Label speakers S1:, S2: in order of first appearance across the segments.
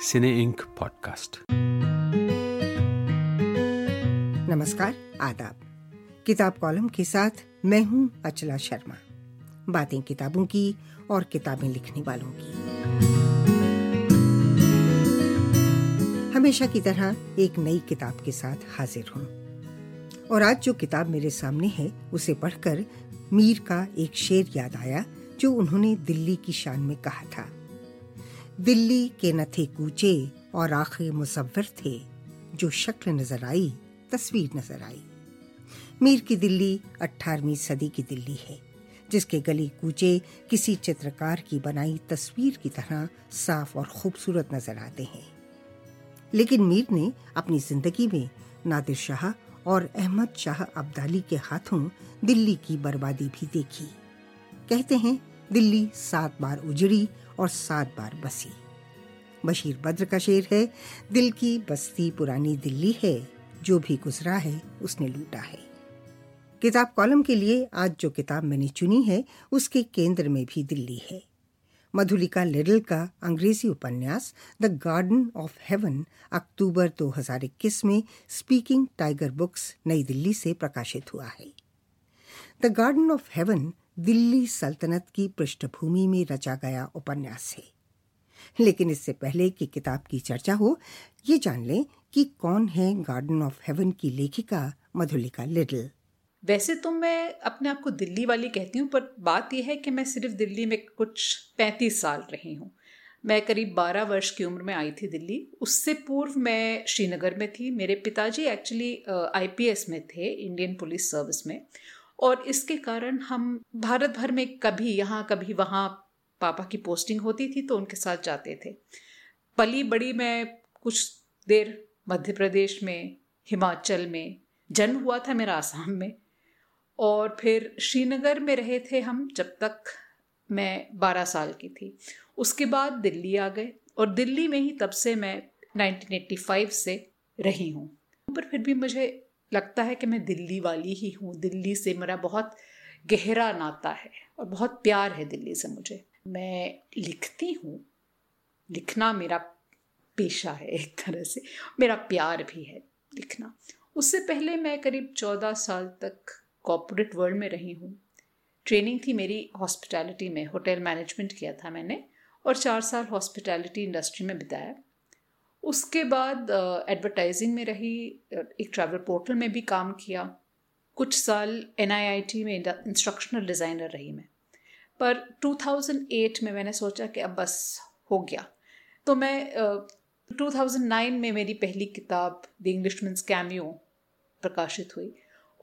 S1: Cine ink podcast
S2: नमस्कार, आदाब। किताब कॉलम के साथ मैं हूँ अचला शर्मा। बातें किताबों की और किताबें लिखने वालों की। हमेशा की तरह एक नई किताब के साथ हाजिर हूँ। और आज जो किताब मेरे सामने है, उसे पढ़कर मीर का एक शेर याद आया, जो उन्होंने दिल्ली की शान में कहा था। दिल्ली के न थे कूचे और आखिर मुसव्वर थे, जो शक्ल नज़र आई, तस्वीर नज़र आई। मीर की दिल्ली 18वीं सदी की दिल्ली है, जिसके गली कूचे किसी चित्रकार की बनाई तस्वीर की तरह साफ़ और खूबसूरत नज़र आते हैं। लेकिन मीर ने अपनी ज़िंदगी में नादिर शाह और अहमद शाह अब्दाली के हाथों दिल्ली की बर्बादी भी देखी। कहते हैं, दिल्ली सात बार उजड़ी और सात बार बसी। बशीर बद्र का शेर है, दिल की बस्ती पुरानी दिल्ली है, जो भी गुजरा है उसने लूटा है। किताब कॉलम के लिए आज जो किताब मैंने चुनी है, उसके केंद्र में भी दिल्ली है। मधुलिका लिडल का अंग्रेज़ी उपन्यास, the garden of heaven, October 2021 में स्पीकिंग टाइगर बुक्स नई दिल्ली से प्रकाशित हुआ है। The garden of heaven Delhi सल्तनत की पृष्ठभूमि में रचा गया उपन्यास है। लेकिन इससे पहले कि किताब की चर्चा हो, ये जान लें कि कौन है गार्डन ऑफ़ हेवन की लेखिका मधुलिका लिडल
S3: वैसे तो मैं अपने आप को दिल्ली वाली कहती हूँ, पर बात यह है कि मैं सिर्फ़ दिल्ली में कुछ पैंतीस साल रही हूँ। मैं करीब बारह वर्ष की उम्र में आई थी दिल्ली। उससे पूर्व मैं श्रीनगर में थी। मेरे पिताजी एक्चुअली आईपीएस में थे इंडियन पुलिस सर्विस में। और इसके कारण हम भारत भर में कभी यहाँ, कभी वहाँ पापा की पोस्टिंग होती थी तो उनके साथ जाते थे। पली बड़ी मैं कुछ देर मध्य प्रदेश में, हिमाचल में, जन्म हुआ था मेरा आसाम में। और फिर श्रीनगर में रहे थे हम जब तक मैं बारह साल की थी। उसके बाद दिल्ली आ गए और दिल्ली में ही तब से मैं 1985 से रही हूँ। पर फिर भी मुझे लगता है कि मैं दिल्ली वाली ही हूँ। दिल्ली से मेरा बहुत गहरा नाता है और बहुत प्यार है दिल्ली से मुझे। मैं लिखती हूँ। लिखना मेरा पेशा है एक तरह से। मेरा प्यार भी है लिखना। उससे पहले मैं करीब चौदह साल तक कॉपोरेट वर्ल्ड में रही हूँ। ट्रेनिंग थी मेरी हॉस्पिटैलिटी में। होटल मैनेजमेंट किया था मैंने और चार साल हॉस्पिटैलिटी इंडस्ट्री में बिताया। उसके बाद एडवर्टाइजिंग में रही एक ट्रैवल पोर्टल में भी काम किया। कुछ साल एनआईआईटी में इंस्ट्रक्शनल डिज़ाइनर रही मैं। पर 2008 में मैंने सोचा कि अब बस हो गया। तो मैं uh, 2009 में मेरी पहली किताब द इंग्लिश मीन्स कैमियो प्रकाशित हुई।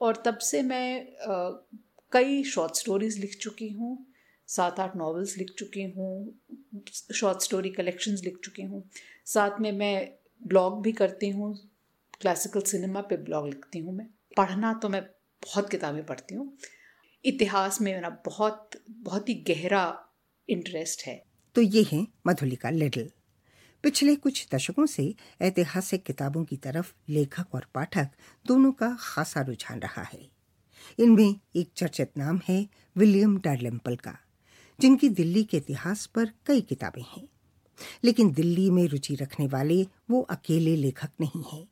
S3: और तब से मैं uh, कई शॉर्ट स्टोरीज लिख चुकी हूँ। सात आठ नॉवेल्स लिख चुकी हूँ शॉर्ट स्टोरी कलेक्शंस लिख चुकी हूँ। साथ में मैं ब्लॉग भी करती हूँ क्लासिकल सिनेमा पे ब्लॉग लिखती हूँ मैं। पढ़ना तो मैं बहुत किताबें पढ़ती हूँ। इतिहास में मेरा बहुत बहुत ही गहरा इंटरेस्ट है।
S2: तो ये है मधुलिका लिडल पिछले कुछ दशकों से ऐतिहासिक किताबों की तरफ़ लेखक और पाठक दोनों का खासा रुझान रहा है। इनमें एक चर्चित नाम है विलियम डार्लिम्पल का। जिनकी दिल्ली के इतिहास पर कई किताबें हैं। लेकिन दिल्ली में रुचि रखने वाले वो अकेले लेखक नहीं हैं।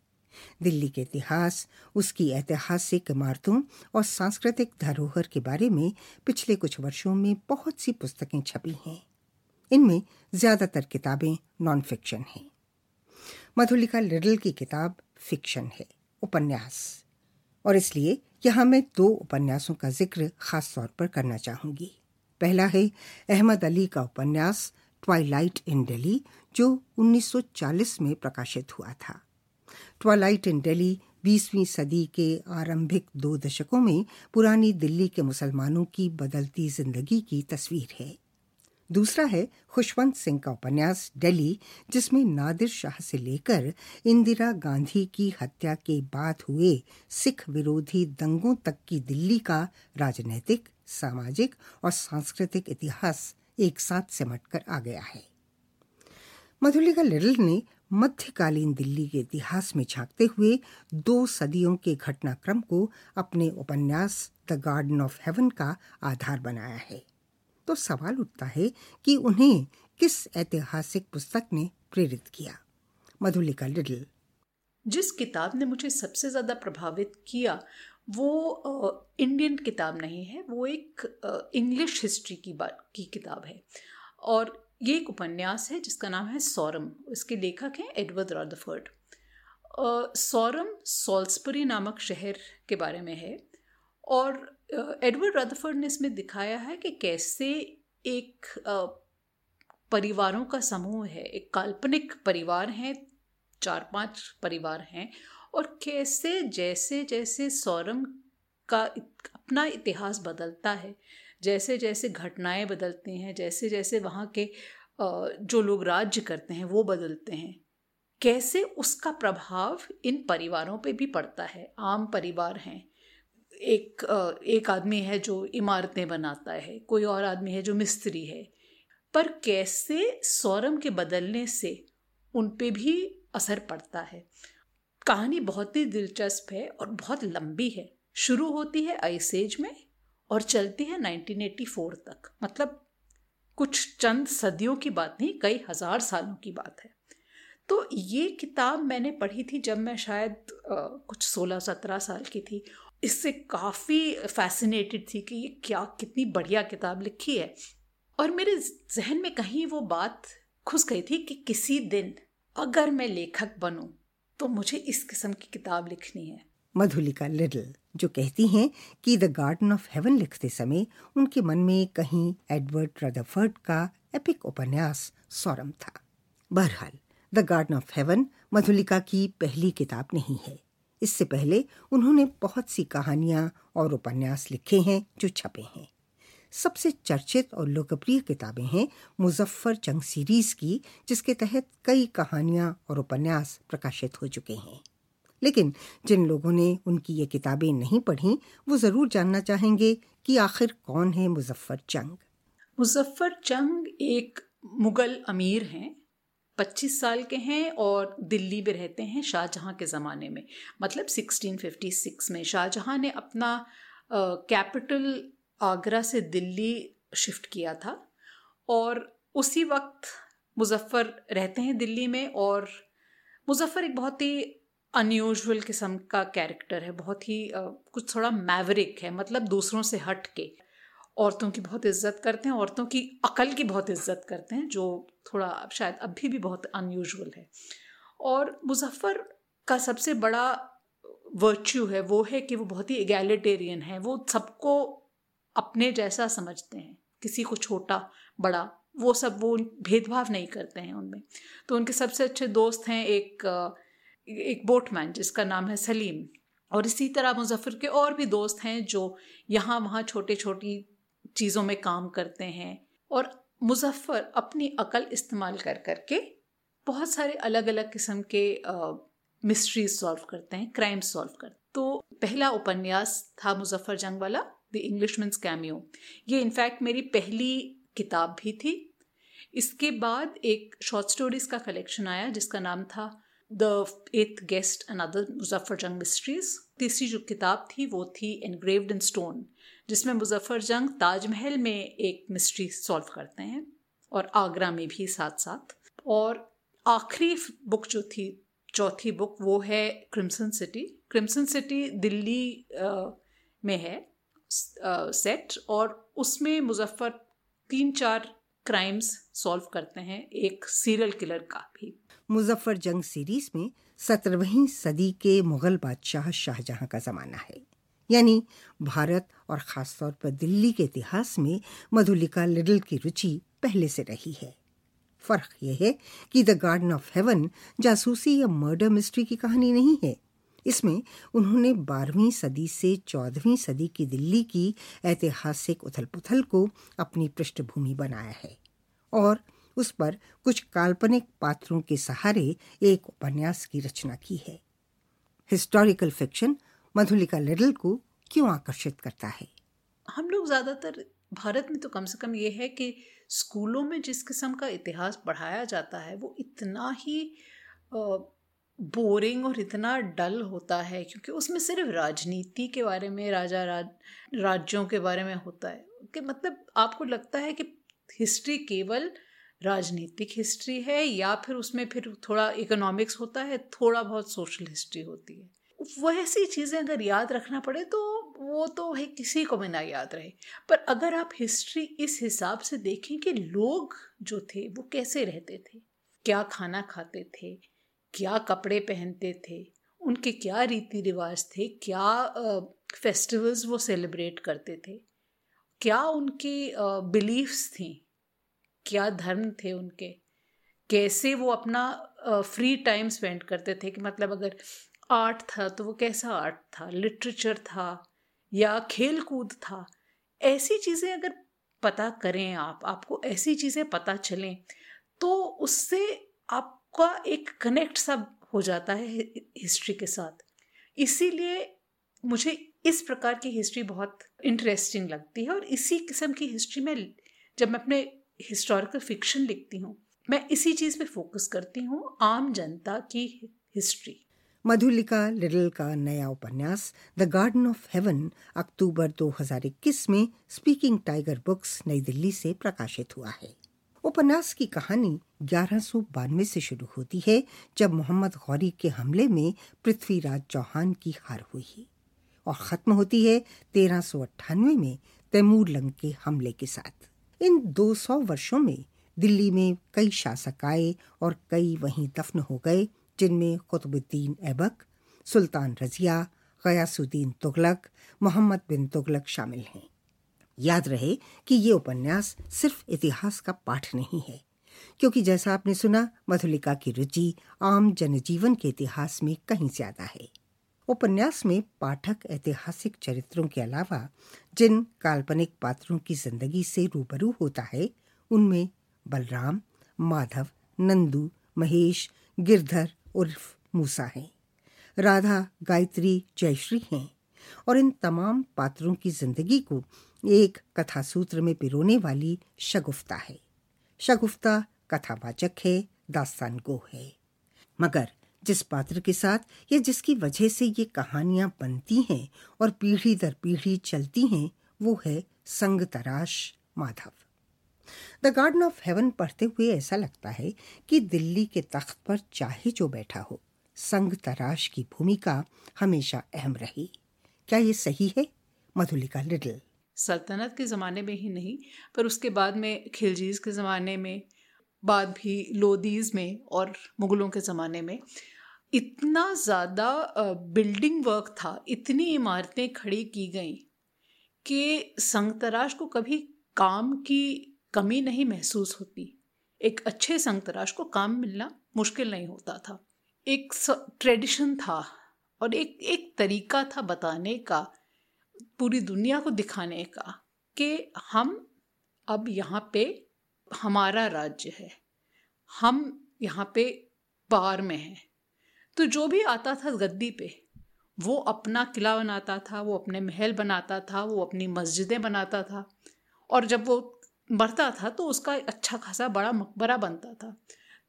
S2: दिल्ली के इतिहास, उसकी ऐतिहासिक इमारतों और सांस्कृतिक धरोहर के बारे में पिछले कुछ वर्षों में बहुत सी पुस्तकें छपी हैं। इनमें ज़्यादातर किताबें नॉन फिक्शन हैं। मधुलिका लिडल की किताब फिक्शन है, उपन्यास। और इसलिए यहाँ मैं दो उपन्यासों का ज़िक्र खास तौर पर करना चाहूँगी। पहला है अहमद अली का उपन्यास ट्वाइलाइट इन दिल्ली जो 1940 में प्रकाशित हुआ था। ट्वाइलाइट इन दिल्ली 20वीं सदी के आरंभिक दो दशकों में पुरानी दिल्ली के मुसलमानों की बदलती ज़िंदगी की तस्वीर है। दूसरा है खुशवंत सिंह का उपन्यास दिल्ली जिसमें नादिर शाह से लेकर इंदिरा गांधी की हत्या के बाद हुए सिख विरोधी दंगों तक की दिल्ली का राजनीतिक सामाजिक और सांस्कृतिक इतिहास एक साथ सिमट कर आ गया है। मधुलिका लिटल ने मध्यकालीन दिल्ली के इतिहास में झांकते हुए दो सदियों के घटनाक्रम को अपने उपन्यास द गार्डन ऑफ़ हेवन का आधार बनाया है। तो सवाल उठता है कि उन्हें किस ऐतिहासिक पुस्तक ने प्रेरित किया? मधुलिका लिटल
S3: जिस किताब ने मुझे सबसे ज़्यादा प्रभावित किया वो इंडियन किताब नहीं है, वो एक इंग्लिश हिस्ट्री की बात की किताब है। और ये एक उपन्यास है जिसका नाम है सौरम, इसके लेखक हैं एडवर्ड रॉदफर्ड सौरम सॉल्सबरी नामक शहर के बारे में है और एडवर्ड रदफर्ड ने इसमें दिखाया है कि कैसे एक परिवारों का समूह है, एक काल्पनिक परिवार हैं चार पाँच परिवार हैं और कैसे जैसे जैसे सौरम का अपना इतिहास बदलता है, जैसे जैसे घटनाएँ बदलती हैं, जैसे जैसे वहाँ के जो लोग राज्य करते हैं वो बदलते हैं। कैसे उसका प्रभाव इन परिवारों पे भी पड़ता है। आम परिवार हैं। एक एक आदमी है जो इमारतें बनाता है, कोई और आदमी है जो मिस्त्री है। पर कैसे सौरम के बदलने से उन पे भी असर पड़ता है। कहानी बहुत ही दिलचस्प है और बहुत लंबी है। शुरू होती है आइस एज में और चलती है 1984 तक। मतलब कुछ चंद सदियों की बात नहीं कई हज़ार सालों की बात है। तो ये किताब मैंने पढ़ी थी जब मैं शायद आ, कुछ 16-17 साल की थी। इससे काफ़ी फैसिनेटेड थी कि ये क्या कितनी बढ़िया किताब लिखी है। और मेरे जहन में कहीं वो बात खुश गई थी कि किसी दिन अगर मैं लेखक बनूं तो मुझे इस किस्म की किताब लिखनी है।
S2: मधुलिका लिडल जो कहती हैं कि द गार्डन ऑफ़ हेवन लिखते समय उनके मन में कहीं एडवर्ड रदरफर्ड का एपिक उपन्यास सौरम था। बहरहाल, the garden of heaven Madhulika की पहली किताब नहीं है। इससे पहले उन्होंने बहुत सी कहानियाँ और उपन्यास लिखे हैं जो छपे हैं। सबसे चर्चित और लोकप्रिय किताबें हैं मुजफ्फर जंग सीरीज़ की, जिसके तहत कई कहानियाँ और उपन्यास प्रकाशित हो चुके हैं। लेकिन जिन लोगों ने उनकी ये किताबें नहीं पढ़ी, वो ज़रूर जानना चाहेंगे कि आखिर कौन है मुजफ्फर जंग।
S3: मुजफ्फर जंग एक मुगल अमीर हैं, पच्चीस साल के हैं और दिल्ली में रहते हैं शाहजहाँ के ज़माने में। मतलब 1656 में शाहजहाँ ने अपना कैपिटल आगरा से दिल्ली शिफ्ट किया था और उसी वक्त मुजफ्फ़र रहते हैं दिल्ली में और मुजफ्फ़र एक बहुत ही अनयूजल किस्म का कैरेक्टर है, बहुत ही कुछ थोड़ा मैवरिक है मतलब दूसरों से हट के। औरतों की बहुत इज़्ज़त करते हैं, औरतों की अकल की बहुत इज़्ज़त करते हैं, जो थोड़ा शायद अभी भी बहुत अनयूजल है। और मुजफ्फ़र का सबसे बड़ा वर्च्यू है वो है कि वो बहुत ही एगैलिटेरियन है, वो सबको अपने जैसा समझते हैं, किसी को छोटा, बड़ा, वो सब, वो भेदभाव नहीं करते हैं उनमें। तो उनके सबसे अच्छे दोस्त हैं एक एक बोटमैन, जिसका नाम है सलीम। और इसी तरह मुजफ्फ़र के और भी दोस्त हैं जो यहाँ वहाँ छोटे छोटी चीज़ों में काम करते हैं। और मुजफ्फ़र अपनी अकल इस्तेमाल कर, करके बहुत सारे अलग अलग किस्म के मिस्ट्रीज सॉल्व करते हैं क्राइम सॉल्व करते तो पहला उपन्यास था मुजफ्फ़र जंग वाला द इंग्लिश मीन्स कैमियो ये इनफैक्ट मेरी पहली किताब भी थी। इसके बाद एक शॉर्ट स्टोरीज का कलेक्शन आया जिसका नाम था the eighth guest other Muzaffar Jang mysteries तीसरी जो किताब थी वो थी एनग्रेव्ड इन स्टोन जिसमें मुजफ्फ़र जंग ताजमहल में एक मिस्ट्री सॉल्व करते हैं और आगरा में भी साथ साथ और आखिरी बुक जो थी चौथी बुक वो है crimson city crimson city Delhi आ, में है। सेट और उसमें मुजफ्फ़र तीन चार क्राइम्स सॉल्व करते हैं, एक सीरियल किलर का भी।
S2: मुजफ्फर जंग सीरीज़ में सत्रहवीं सदी के मुगल बादशाह शाहजहां का जमाना है। यानी भारत और खासतौर पर दिल्ली के इतिहास में मधुलिका लिडल की रुचि पहले से रही है। फ़र्क यह है कि द गार्डन ऑफ़ हेवन जासूसी या मर्डर मिस्ट्री की कहानी नहीं है इसमें उन्होंने बारहवीं सदी से चौदहवीं सदी की दिल्ली की ऐतिहासिक उथल पुथल को अपनी पृष्ठभूमि बनाया है और उस पर कुछ काल्पनिक पात्रों के सहारे एक उपन्यास की रचना की है। हिस्टोरिकल फिक्शन मधुलिका लिडल को क्यों आकर्षित करता है?
S3: हम लोग ज़्यादातर भारत में तो कम से कम ये है कि स्कूलों में जिस किस्म का इतिहास पढ़ाया जाता है, वो इतना ही बोरिंग और इतना डल होता है, क्योंकि उसमें सिर्फ़ राजनीति के बारे में, राजा राज राज्यों के बारे में होता है। कि मतलब आपको लगता है कि हिस्ट्री केवल राजनीतिक हिस्ट्री है या फिर उसमें फिर थोड़ा इकोनॉमिक्स होता है, थोड़ा बहुत सोशल हिस्ट्री होती है? वैसी चीज़ें अगर याद रखना पड़े तो वो तो है, किसी को भी ना याद रहे। पर अगर आप हिस्ट्री इस हिसाब से देखें कि लोग जो थे, वो कैसे रहते थे? क्या खाना खाते थे? क्या कपड़े पहनते थे, उनके क्या रीति रिवाज थे, क्या फेस्टिवल्स वो सेलिब्रेट करते थे, क्या उनकी बिलीफ्स थी, क्या धर्म थे उनके, कैसे वो अपना फ्री टाइम स्पेंड करते थे कि मतलब अगर आर्ट था तो वो कैसा आर्ट था लिटरेचर था या खेल कूद था, ऐसी चीज़ें अगर पता करें आप, आपको ऐसी चीज़ें पता चलें तो उससे आपका एक कनेक्ट सा हो जाता है हिस्ट्री के साथ। इसीलिए मुझे इस प्रकार की हिस्ट्री बहुत इंटरेस्टिंग लगती है और इसी किस्म की हिस्ट्री में जब मैं अपने हिस्टोरिकल फिक्शन लिखती हूँ, मैं इसी चीज़ पे फोकस करती हूँ, आम जनता की हिस्ट्री
S2: मधुलिका लिडल का नया उपन्यास the garden of heaven October 2021 में स्पीकिंग टाइगर बुक्स नई दिल्ली से प्रकाशित हुआ है। उपन्यास की कहानी ग्यारह से शुरू होती है, जब मोहम्मद गौरी के हमले में पृथ्वीराज चौहान की हार हुई और खत्म होती है तेरह में तैमूर लंग के हमले के साथ। इन 200 वर्षों में दिल्ली में कई शासक आए और कई वहीं दफन हो गए, जिनमें कुतुबुद्दीन ऐबक, सुल्तान रजिया, गयासुद्दीन तुगलक, मोहम्मद बिन तुगलक शामिल हैं। याद रहे कि ये उपन्यास सिर्फ़ इतिहास का पाठ नहीं है, क्योंकि जैसा आपने सुना, मधुलिका की रुचि आम जनजीवन के इतिहास में कहीं ज़्यादा है। उपन्यास में पाठक ऐतिहासिक चरित्रों के अलावा जिन काल्पनिक पात्रों की ज़िंदगी से रूबरू होता है, उनमें बलराम, माधव, नंदू, महेश, गिरधर, उर्फ़ मूसा हैं। राधा, गायत्री, जयश्री हैं और इन तमाम पात्रों की ज़िंदगी को एक कथा सूत्र में पिरोने वाली शगुफ्ता है। शगुफ्ता कथावाचक है, दास्तान गो है। मगर जिस पात्र के साथ या जिसकी वजह से ये कहानियाँ बनती हैं और पीढ़ी दर पीढ़ी चलती हैं, वो है संग तराश Madhav. The garden of heaven पढ़ते हुए ऐसा लगता है कि दिल्ली के तख्त पर चाहे जो बैठा हो संग तराश की भूमिका हमेशा अहम रही। क्या ये सही है? मधुलिका लिडल
S3: सल्तनत के ज़माने में ही नहीं, पर उसके बाद में खिलजीज के ज़माने में, बाद भी लोदीज में और मुग़लों के ज़माने में, इतना ज़्यादा बिल्डिंग वर्क था, इतनी इमारतें खड़ी की गई कि संग तराश को कभी काम की कमी नहीं महसूस होती। एक अच्छे संग तराश को काम मिलना मुश्किल नहीं होता था। एक ट्रेडिशन था और एक एक तरीका था बताने का। पूरी दुनिया को दिखाने का कि हम अब यहाँ पे हमारा राज्य है। हम यहाँ पे पार में हैं। तो जो भी आता था गद्दी पे, वो अपना किला बनाता था, वो अपने महल बनाता था, वो अपनी मस्जिदें बनाता था। और जब वो मरता था तो उसका अच्छा खासा बड़ा मकबरा बनता था।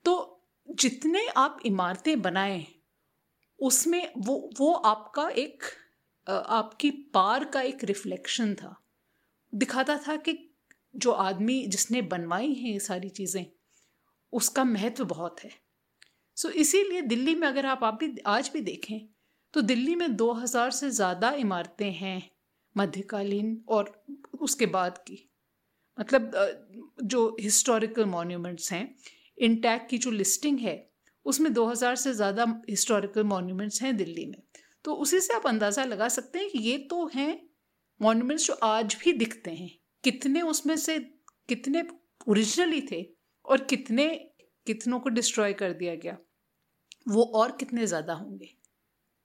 S3: तो जितने आप इमारतें बनाए, उसमें वो वो आपका एक आपकी पार का एक रिफ्लेक्शन था। दिखाता था कि जो आदमी जिसने बनवाई हैं ये सारी चीज़ें उसका महत्व बहुत है। सो so, इसीलिए दिल्ली में अगर आप आप भी आज भी देखें तो दिल्ली में 2000 से ज़्यादा इमारतें हैं मध्यकालीन और उसके बाद की। मतलब जो हिस्टोरिकल मॉन्यूमेंट्स हैं इंटैक की जो लिस्टिंग है उसमें 2000 से ज़्यादा हिस्टोरिकल मॉन्यूमेंट्स हैं दिल्ली में। तो उसी से आप अंदाज़ा लगा सकते हैं कि ये तो हैं मॉन्यूमेंट्स जो आज भी दिखते हैं। कितने उसमें से कितने ओरिजिनली थे और कितने, कितनों को डिस्ट्रॉय कर दिया गया। वो और कितने ज़्यादा होंगे।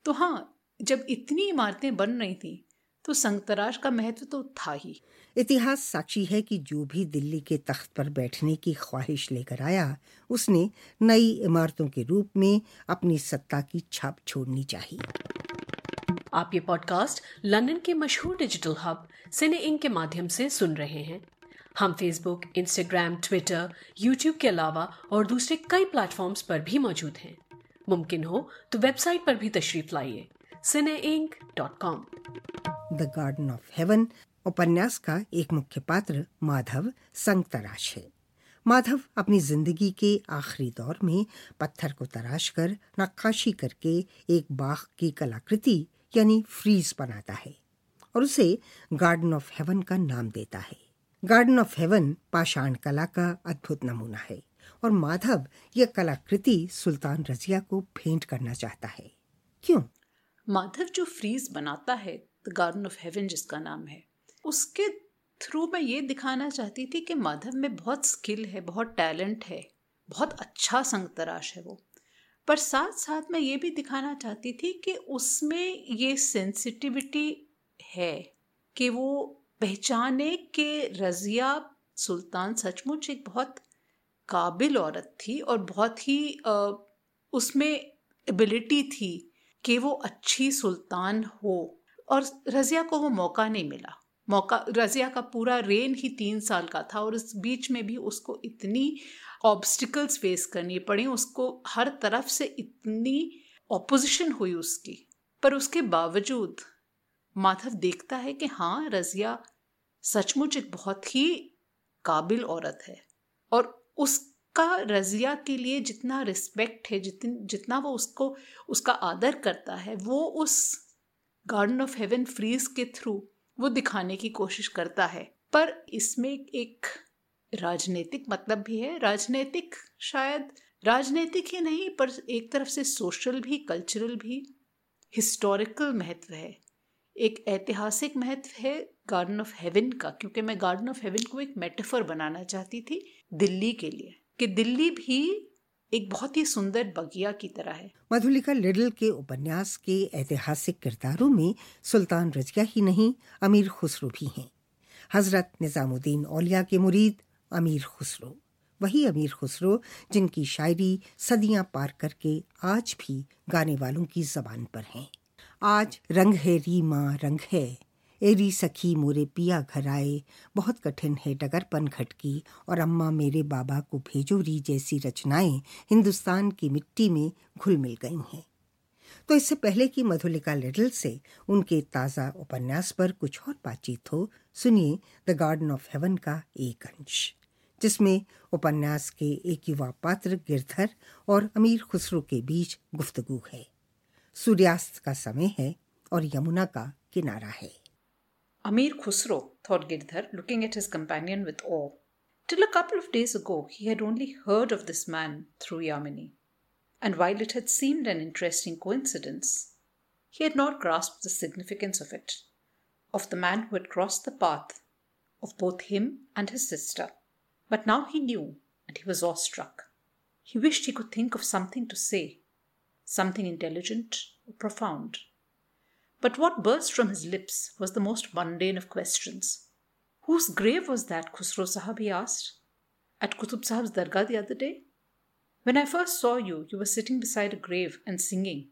S3: तो हाँ जब इतनी इमारतें बन रही थी तो संगतराज का महत्व तो था ही।
S2: इतिहास साक्षी है कि जो भी दिल्ली के तख्त पर बैठने की ख्वाहिश लेकर आया उसने नई इमारतों के रूप में अपनी सत्ता की छाप छोड़नी चाहिए।
S4: आप ये पॉडकास्ट लंदन के मशहूर डिजिटल हब सिने इंक के माध्यम से सुन रहे हैं। हम फेसबुक इंस्टाग्राम ट्विटर यूट्यूब के अलावा और दूसरे कई प्लेटफॉर्म्स पर भी मौजूद हैं। मुमकिन हो तो वेबसाइट पर भी तशरीफ़ लाइए cine ink dot com
S2: the garden of heaven, उपन्यास का एक मुख्य पात्र माधव संग तराश है। माधव अपनी ज़िंदगी के आखिरी दौर में पत्थर को तराश कर, नक्काशी करके एक बाघ की कलाकृति, यानी फ्रीज बनाता है और उसे गार्डन ऑफ़ हेवन का नाम देता है। गार्डन ऑफ़ हेवन पाषाण कला का अद्भुत नमूना है और माधव यह कलाकृति सुल्तान रजिया को भेंट करना चाहता है। क्यों?
S3: माधव जो फ्रीज बनाता है द गार्डन ऑफ़ हेवन जिसका नाम है। उसके थ्रू मैं ये दिखाना चाहती थी कि माधव में बहुत स्किल है, बहुत टैलेंट है, बहुत अच्छा संग तराश है वो। पर साथ साथ मैं ये भी दिखाना चाहती थी कि उसमें ये सेंसिटिविटी है कि वो पहचाने कि रज़िया सुल्तान सचमुच एक बहुत काबिल औरत थी और बहुत ही उसमें एबिलिटी थी कि वो अच्छी सुल्तान हो। और रज़िया को वो मौका नहीं मिला। मौका, रज़िया का पूरा रेन ही तीन साल का था और इस बीच में भी उसको इतनी ऑब्स्टिकल्स फेस करनी पड़ी, उसको हर तरफ़ से इतनी ऑपोजिशन हुई उसकी। पर उसके बावजूद माधव देखता है कि हाँ रज़िया सचमुच एक बहुत ही काबिल औरत है और उसका रज़िया के लिए जितना रिस्पेक्ट है, जितन, जितना वो उसको, उसका आदर करता है, वो उस गार्डन ऑफ़ हेवन फ्रीज के थ्रू वो दिखाने की कोशिश करता है। पर इसमें एक राजनीतिक मतलब भी है। राजनीतिक शायद, राजनीतिक ही नहीं, पर एक तरफ़ से सोशल भी कल्चरल भी हिस्टोरिकल महत्व है। एक ऐतिहासिक महत्व है गार्डन ऑफ़ हेवन का, क्योंकि मैं गार्डन ऑफ़ हेवन को एक मेटाफर बनाना चाहती थी दिल्ली के लिए। कि दिल्ली भी एक बहुत ही सुंदर बगिया की तरह है।
S2: मधुलिका लिडल के उपन्यास के ऐतिहासिक किरदारों में सुल्तान रजिया ही नहीं, अमीर खुसरो भी हैं। हज़रत निजामुद्दीन औलिया के मुरीद अमीर खुसरो। वही अमीर खुसरो जिनकी शायरी सदियाँ पार करके आज भी गाने वालों की जबान पर हैं। आज रंग है री माँ रंग है एरी सखी मोरे पिया घर आए। बहुत कठिन है डगरपन घटकी और अम्मा मेरे बाबा को भेजो री जैसी रचनाएँ हिंदुस्तान की मिट्टी में घुल मिल गई हैं। तो इससे पहले कि मधुलिका लिटल से उनके ताज़ा उपन्यास पर कुछ और बातचीत हो, सुनिए द गार्डन ऑफ़ हेवन का एक अंश, जिसमें उपन्यास के एक युवा पात्र गिरधर और अमीर खुसरो के बीच गुफ्तगु है। सूर्यास्त का समय है और यमुना का किनारा है।
S3: Amir Khusro, thought Girdhar, looking at his companion with awe. Till a couple of days ago, he had only heard of this man through Yamini, and while it had seemed an interesting coincidence, he had not grasped the significance of it, of the man who had crossed the path of both him and his sister. But now he knew, and he was awestruck. He wished he could think of something to say, something intelligent or profound. But what burst from his lips was the most mundane of questions. Whose grave was that, Khusro Sahab? he asked. At Kutub Sahab's dargah the other day? When I first saw you, you were sitting beside a grave and singing.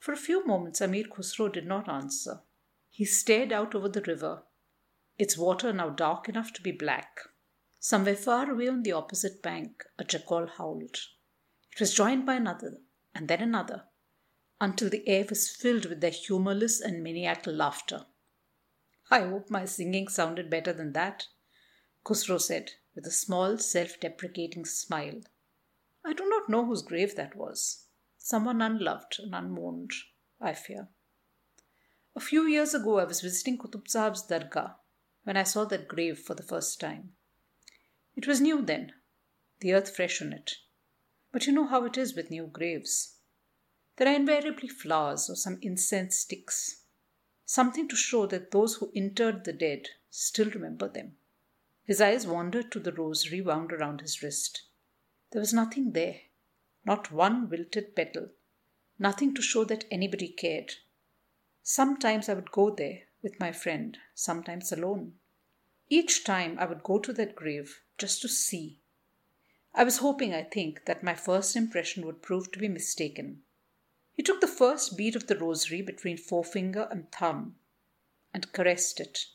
S3: For a few moments, Amir Khusro did not answer. He stared out over the river, its water now dark enough to be black. Somewhere far away on the opposite bank, a jackal howled. It was joined by another, and then another, until the air was filled with their humorless and maniacal laughter. I hope my singing sounded better than that, Khusro said, with a small, self deprecating smile. I do not know whose grave that was. Someone unloved and unmourned, I fear. A few years ago, I was visiting Qutub dargah, when I saw that grave for the first time. It was new then, the earth fresh on it. But you know how it is with new graves. There are invariably flowers or some incense sticks, something to show that those who interred the dead still remember them. His eyes wandered to the rosary wound around his wrist. There was nothing there, not one wilted petal, nothing to show that anybody cared. Sometimes I would go there with my friend, sometimes alone. Each time I would go to that grave just to see. I was hoping, I think, that my first impression would prove to be mistaken. He took the first bead of the rosary between forefinger and thumb and caressed it.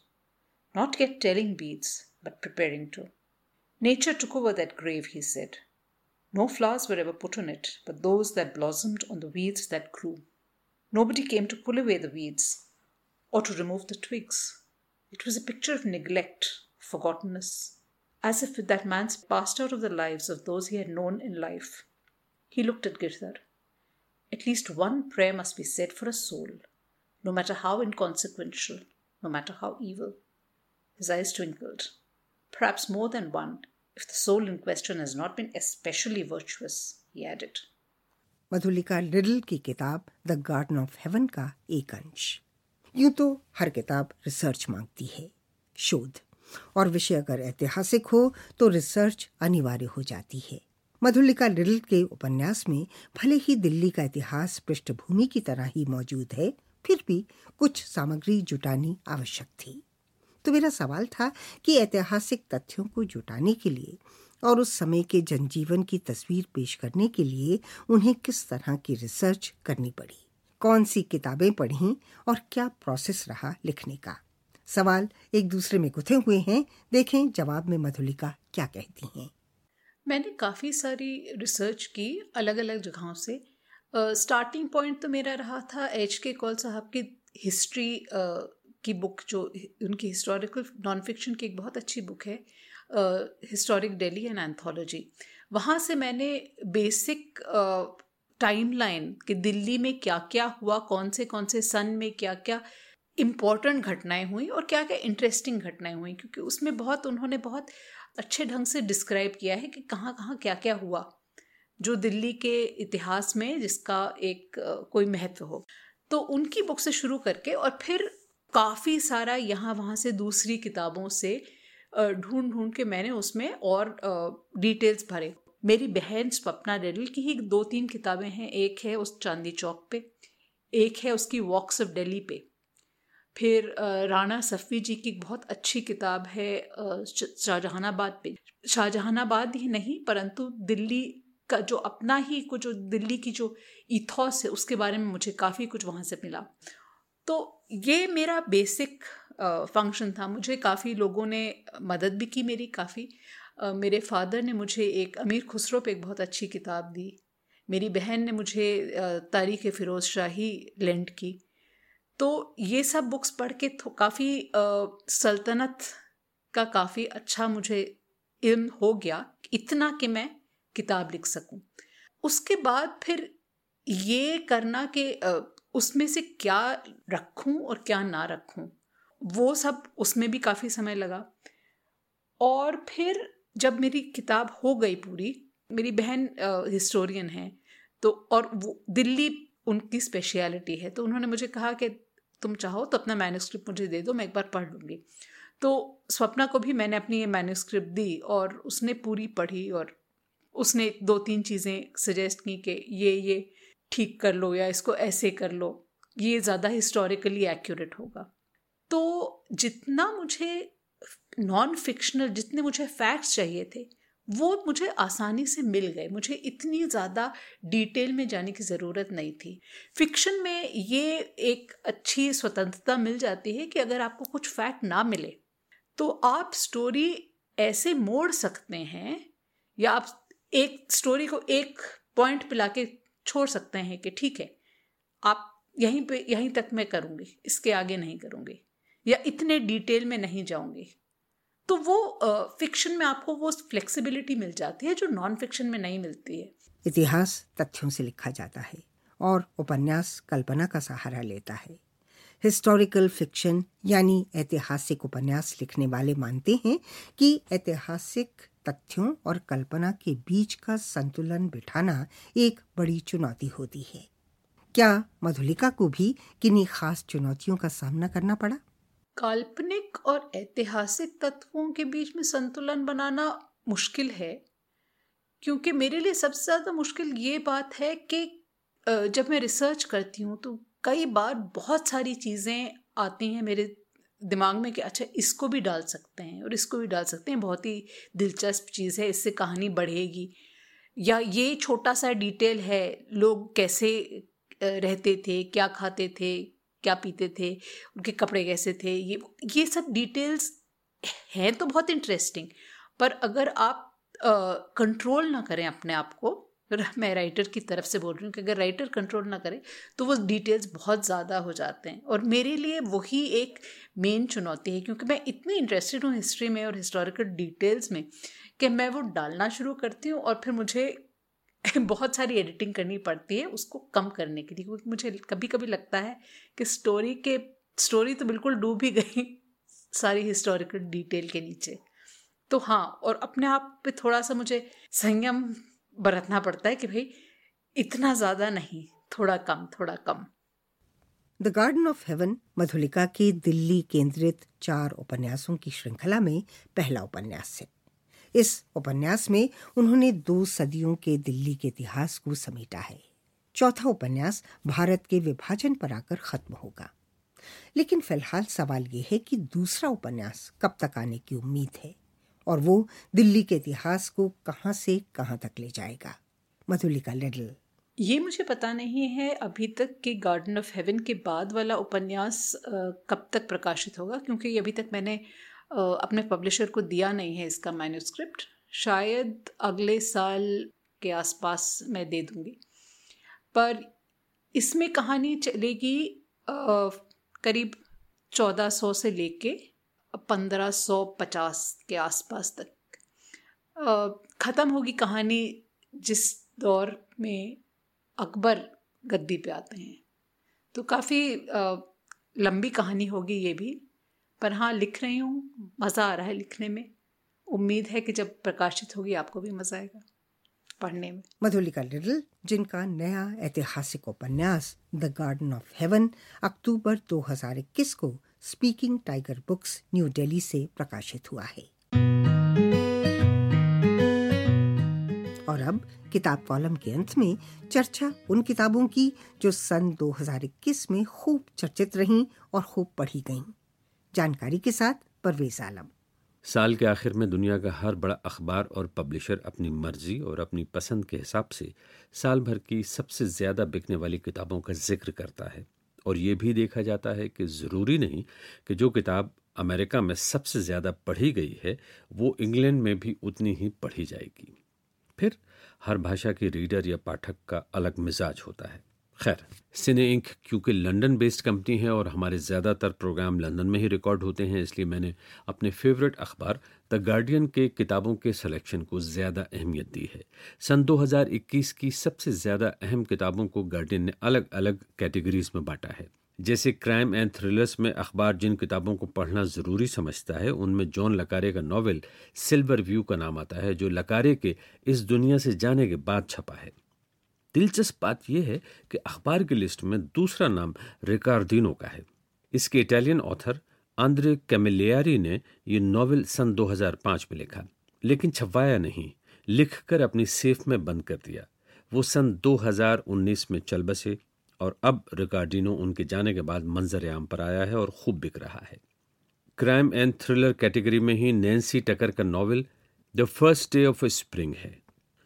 S3: Not yet telling beads, but preparing to. Nature took over that grave, he said. No flowers were ever put on it, but those that blossomed on the weeds that grew. Nobody came to pull away the weeds or to remove the twigs. It was a picture of neglect, forgottenness, as if with that man's passed out of the lives of those he had known in life. He looked at Girdhar At least one prayer must be said for a soul, no matter how inconsequential, no matter how evil. His eyes twinkled. Perhaps more than one, if the soul in question has not been especially virtuous, he added.
S2: Madhulika Liddle की किताब the garden of haven का एक अंश यूं तो हर किताब research मांगती है शोध और विषय अगर ऐतिहासिक हो तो रिसर्च अनिवार्य हो जाती है मधुलिका लिडल के उपन्यास में भले ही दिल्ली का इतिहास पृष्ठभूमि की तरह ही मौजूद है, फिर भी कुछ सामग्री जुटानी आवश्यक थी। तो मेरा सवाल था कि ऐतिहासिक तथ्यों को जुटाने के लिए और उस समय के जनजीवन की तस्वीर पेश करने के लिए उन्हें किस तरह की रिसर्च करनी पड़ी? कौन सी किताबें पढ़ी और क्या प्रोसेस रहा लिखने का? सवाल एक दूसरे में गुथे हुए हैं, देखें जवाब में मधुलिका क्या कहती हैं।
S3: मैंने काफ़ी सारी रिसर्च की अलग अलग जगहों से। स्टार्टिंग uh, पॉइंट तो मेरा रहा था एच के कौल साहब की हिस्ट्री uh, की बुक जो उनकी हिस्टोरिकल नॉन फिक्शन की एक बहुत अच्छी बुक है हिस्टोरिक डेली एंड एंथोलॉजी वहाँ से मैंने बेसिक टाइम लाइन कि दिल्ली में क्या क्या हुआ कौन से कौन से सन में क्या क्या इंपॉर्टेंट घटनाएँ हुई और क्या क्या इंटरेस्टिंग घटनाएँ हुई क्योंकि उसमें बहुत उन्होंने बहुत अच्छे ढंग से डिस्क्राइब किया है कि कहाँ कहाँ क्या क्या हुआ, जो दिल्ली के इतिहास में जिसका एक कोई महत्व हो। तो उनकी बुक से शुरू करके और फिर काफ़ी सारा यहाँ वहाँ से दूसरी किताबों से ढूंढ ढूंढ के मैंने उसमें और डिटेल्स भरे। मेरी बहन स्वप्ना डेडल की ही दो तीन किताबें हैं, एक है उस चांदी चौक पे, एक है उसकी वॉक्स ऑफ़ डेली पे। फिर राणा सफ़ी जी की बहुत अच्छी किताब है शाहजहानाबाद पे। शाहजहानाबाद ही नहीं, परंतु दिल्ली का जो अपना ही कुछ जो दिल्ली की जो इथॉस है, उसके बारे में मुझे काफ़ी कुछ वहाँ से मिला। तो ये मेरा बेसिक फ़ंक्शन था। मुझे काफ़ी लोगों ने मदद भी की मेरी काफ़ी। मेरे फादर ने मुझे एक, अमीर खुसरो पे एक बहुत अच्छी किताब दी। मेरी बहन ने मुझे तारीख फ़िरोज़ शाही लेंट की। तो ये सब बुक्स पढ़ के काफ़ी सल्तनत का काफ़ी अच्छा मुझे इल्म हो गया इतना कि मैं किताब लिख सकूँ। उसके बाद फिर ये करना कि उसमें से क्या रखूँ और क्या ना रखूँ, वो सब उसमें भी काफ़ी समय लगा। और फिर जब मेरी किताब हो गई पूरी, मेरी बहन हिस्टोरियन है तो और वो दिल्ली उनकी स्पेशलिटी है तो उन्होंने मुझे कहा कि तुम चाहो तो अपना मैन्यूस्क्रिप्ट मुझे दे दो, मैं एक बार पढ़ लूँगी। तो स्वप्ना को भी मैंने अपनी ये मैन्यूस्क्रिप्ट दी और उसने पूरी पढ़ी और उसने दो तीन चीज़ें सजेस्ट की कि ये ये ठीक कर लो या इसको ऐसे कर लो, ये ज़्यादा हिस्टोरिकली एक्यूरेट होगा। तो जितना मुझे नॉन फिक्शनल जितने मुझे फैक्ट्स चाहिए थे वो मुझे आसानी से मिल गए। मुझे इतनी ज़्यादा डिटेल में जाने की ज़रूरत नहीं थी। फिक्शन में ये एक अच्छी स्वतंत्रता मिल जाती है कि अगर आपको कुछ फैक्ट ना मिले तो आप स्टोरी ऐसे मोड़ सकते हैं या आप एक स्टोरी को एक पॉइंट पे लाके छोड़ सकते हैं कि ठीक है, आप यहीं पे, यहीं तक मैं करूँगी, इसके आगे नहीं करूँगी या इतने डिटेल में नहीं जाऊँगी। तो वो फिक्शन में आपको वो फ्लेक्सिबिलिटी मिल जाती है जो नॉन फिक्शन में नहीं मिलती है।
S2: इतिहास तथ्यों से लिखा जाता है और उपन्यास कल्पना का सहारा लेता है। हिस्टोरिकल फिक्शन यानी ऐतिहासिक उपन्यास लिखने वाले मानते हैं कि ऐतिहासिक तथ्यों और कल्पना के बीच का संतुलन बिठाना एक बड़ी चुनौती होती है। क्या मधुलिका को भी किन्हीं खास चुनौतियों का सामना करना पड़ा?
S3: काल्पनिक और ऐतिहासिक तत्वों के बीच में संतुलन बनाना मुश्किल है, क्योंकि मेरे लिए सबसे ज़्यादा मुश्किल ये बात है कि जब मैं रिसर्च करती हूँ तो कई बार बहुत सारी चीज़ें आती हैं मेरे दिमाग में कि अच्छा इसको भी डाल सकते हैं और इसको भी डाल सकते हैं। बहुत ही दिलचस्प चीज़ है, इससे कहानी बढ़ेगी। या ये छोटा सा डिटेल है, लोग कैसे रहते थे, क्या खाते थे क्या पीते थे, उनके कपड़े कैसे थे, ये ये सब डिटेल्स हैं तो बहुत इंटरेस्टिंग पर अगर आप कंट्रोल ना करें अपने आप को, मैं राइटर की तरफ़ से बोल रही हूँ कि अगर राइटर कंट्रोल ना करे तो वो डिटेल्स बहुत ज़्यादा हो जाते हैं। और मेरे लिए वही एक मेन चुनौती है, क्योंकि मैं इतनी इंटरेस्टेड हूँ हिस्ट्री में और हिस्टोरिकल डिटेल्स में, कि मैं वो डालना शुरू करती हूँ और फिर मुझे बहुत सारी एडिटिंग करनी पड़ती है उसको कम करने के लिए, क्योंकि मुझे कभी कभी लगता है कि स्टोरी के स्टोरी तो बिल्कुल डूब ही गई सारी हिस्टोरिकल डिटेल के नीचे। तो हाँ और अपने आप पे थोड़ा सा मुझे संयम बरतना पड़ता है कि भाई, इतना ज़्यादा नहीं, थोड़ा कम थोड़ा कम।
S2: The garden of heaven Madhulika के दिल्ली केंद्रित चार उपन्यासों की श्रृंखला में पहला उपन्यास है। इस उपन्यास में उन्होंने दो सदियों के दिल्ली के इतिहास को समेटा है। चौथा उपन्यास भारत के विभाजन पर आकर खत्म होगा। लेकिन फ़िलहाल सवाल ये है कि दूसरा उपन्यास कब तक आने की उम्मीद है और वो दिल्ली के इतिहास को कहाँ से कहाँ तक ले जाएगा? मधुलिका लिडल।
S3: ये मुझे पता नहीं है अभी तक कि गार्डन ऑफ़ हेवन के बाद वाला उपन्यास कब तक प्रकाशित होगा, क्योंकि अभी तक मैंने अपने पब्लिशर को दिया नहीं है इसका मैन्यूस्क्रिप्ट शायद अगले साल के आसपास मैं दे दूँगी। पर इसमें कहानी चलेगी करीब चौदह सौ से लेके पंद्रह सौ पचास के आसपास तक। ख़त्म होगी कहानी जिस दौर में अकबर गद्दी पे आते हैं। तो काफ़ी लंबी कहानी होगी ये भी। पर हाँ लिख रही हूँ, मज़ा आ रहा है लिखने में। उम्मीद है कि जब प्रकाशित होगी, आपको भी मज़ा आएगा पढ़ने में।
S2: मधुलिका लिटिल, जिनका नया ऐतिहासिक उपन्यास the garden of heaven October 2021 को speaking tiger books New Delhi से प्रकाशित हुआ है। और अब किताब कॉलम के अंत में चर्चा उन किताबों की जो सन 2021 में खूब चर्चित रहीं और खूब पढ़ी गईं। जानकारी के साथ परवेज आलम।
S1: साल के आखिर में दुनिया का हर बड़ा अखबार और पब्लिशर अपनी मर्ज़ी और अपनी पसंद के हिसाब से साल भर की सबसे ज़्यादा बिकने वाली किताबों का ज़िक्र करता है। और ये भी देखा जाता है कि ज़रूरी नहीं कि जो किताब अमेरिका में सबसे ज़्यादा पढ़ी गई है, वो इंग्लैंड में भी उतनी ही पढ़ी जाएगी। फिर हर भाषा के रीडर या पाठक का अलग मिजाज होता है। खैर सिने इंक क्योंकि लंदन बेस्ड कंपनी है और हमारे ज़्यादातर प्रोग्राम लंदन में ही रिकॉर्ड होते हैं, इसलिए मैंने अपने फेवरेट अखबार द गार्डियन के किताबों के सिलेक्शन को ज़्यादा अहमियत दी है। सन 2021 की सबसे ज़्यादा अहम किताबों को गार्डियन ने अलग अलग कैटेगरीज में बांटा है। जैसे क्राइम एंड थ्रिलर्स में अखबार जिन किताबों को पढ़ना ज़रूरी समझता है, उनमें जॉन लकारे का नावल सिल्वर व्यू का नाम आता है, जो लकारे के इस दुनिया से जाने के बाद छपा है। दिलचस्प बात यह है कि अखबार की लिस्ट में दूसरा नाम रिकार्डिनो का है। इसके इटालियन ऑथर आंद्रे कैमिलियारी ने यह नॉवेल सन 2005 में लिखा, लेकिन छपवाया नहीं, लिखकर अपनी सेफ़ में बंद कर दिया। वो सन 2019 में चल बसे और अब रिकार्डिनो उनके जाने के बाद मंजर आम पर आया है और खूब बिक रहा है। क्राइम एंड थ्रिलर कैटेगरी में ही नैन्सी टकर का novel the first day of spring है।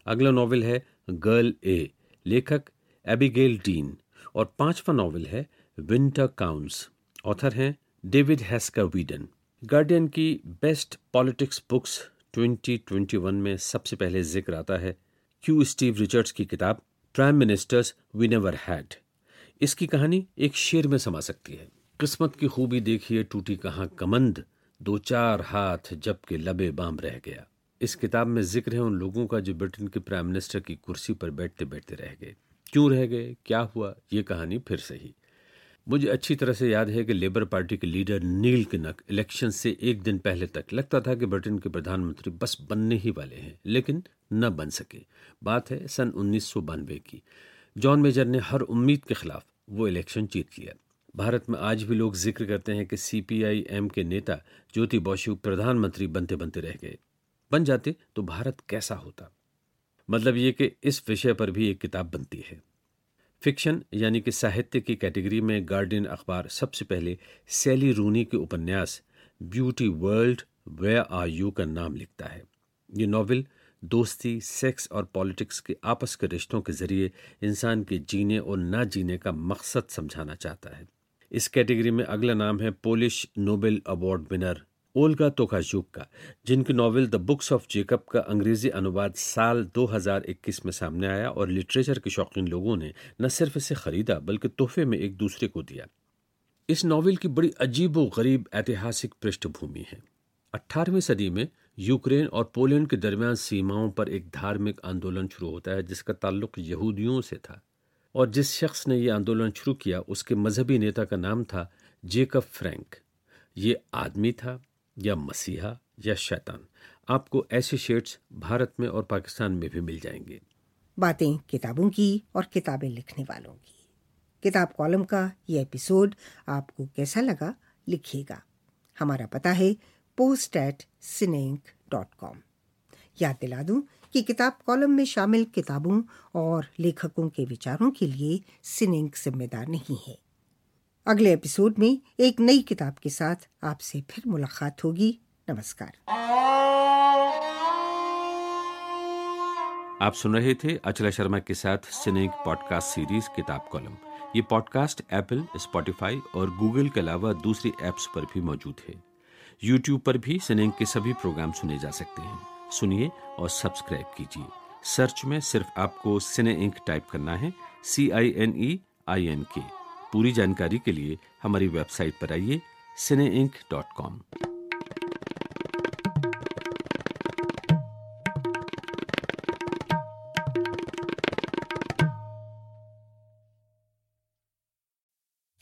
S1: अगला नॉवल है गर्ल ए। लेखक एबिगेल डीन और पांचवा नॉवल है विंटर काउंस। ऑथर हैं डेविड हैस्का वीडन। गार्डियन की बेस्ट पॉलिटिक्स बुक्स 2021 में सबसे पहले ज़िक्र आता है क्यू स्टीव रिचर्ड्स की किताब prime ministers we never had. इसकी कहानी एक शेर में समा सकती है। किस्मत की खूबी देखिए टूटी कहाँ कमंद, दो चार हाथ जबकि लबे बाम रह गया। इस किताब में ज़िक्र है उन लोगों का जो ब्रिटेन के प्राइम मिनिस्टर की कुर्सी पर बैठते बैठते रह गए। क्यों रह गए? क्या हुआ? ये कहानी फिर सही मुझे अच्छी तरह से याद है कि लेबर पार्टी के लीडर नील किनक इलेक्शन से एक दिन पहले तक लगता था कि ब्रिटेन के प्रधानमंत्री बस बनने ही वाले हैं, लेकिन न बन सके। बात है सन उन्नीस सौ बानवे की। जॉन मेजर ने हर उम्मीद के खिलाफ वो इलेक्शन जीत लिया। भारत में आज भी लोग ज़िक्र करते हैं कि सीपीआई-एम के नेता ज्योति बसु प्रधानमंत्री बनते बनते रह गए। बन जाते तो भारत कैसा होता? मतलब ये कि इस विषय पर भी एक किताब बनती है। फिक्शन यानी कि साहित्य की कैटेगरी में गार्डियन अखबार सबसे पहले सैली रूनी के उपन्यास beautiful world where are you का नाम लिखता है। ये नॉवल दोस्ती सेक्स और पॉलिटिक्स के आपस के रिश्तों के ज़रिए इंसान के जीने और ना जीने का मकसद समझाना चाहता है। इस कैटेगरी में अगला नाम है Polish Nobel award winner Olga Tokarczuk का, जिनकी novel the books of Jacob का अंग्रेज़ी अनुवाद साल 2021 में सामने आया और लिटरेचर के शौकीन लोगों ने न सिर्फ़ इसे खरीदा, बल्कि तोहफे में एक दूसरे को दिया। इस नॉवेल की बड़ी अजीब व गरीब ऐतिहासिक पृष्ठभूमि है। 18वीं सदी में यूक्रेन और पोलैंड के दरमियान सीमाओं पर एक धार्मिक आंदोलन शुरू होता है, जिसका ताल्लुक यहूदियों से था। और जिस शख्स ने यह आंदोलन शुरू किया, उसके मजहबी नेता का नाम था जेकब फ्रैंक। ये आदमी था या मसीहा या शैतान। आपको ऐसे शेड्स भारत में और पाकिस्तान में भी मिल जाएँगे।
S2: बातें किताबों की और किताबें लिखने वालों की। किताब कॉलम का ये एपिसोड आपको कैसा लगा, लिखिएगा। हमारा पता है post at cineink dot com याद दिला दूँ कि किताब कॉलम में शामिल किताबों और लेखकों के विचारों के लिए सिनेंक जिम्मेदार नहीं है। अगले एपिसोड में एक नई किताब के साथ आपसे फिर मुलाकात होगी। नमस्कार।
S1: आप सुन रहे थे अचला शर्मा के साथ सिनेक पॉडकास्ट सीरीज़ किताब कॉलम। ये पॉडकास्ट एप्पल स्पॉटिफाई और गूगल के अलावा दूसरी एप्स पर भी मौजूद है। यूट्यूब पर भी सिनेक के सभी प्रोग्राम सुने जा सकते हैं। सुनिए और सब्सक्राइब कीजिए। सर्च में सिर्फ़ आपको सिने इंक टाइप करना है। सी I N E I N के पूरी जानकारी के लिए हमारी वेबसाइट पर आइए cine dot com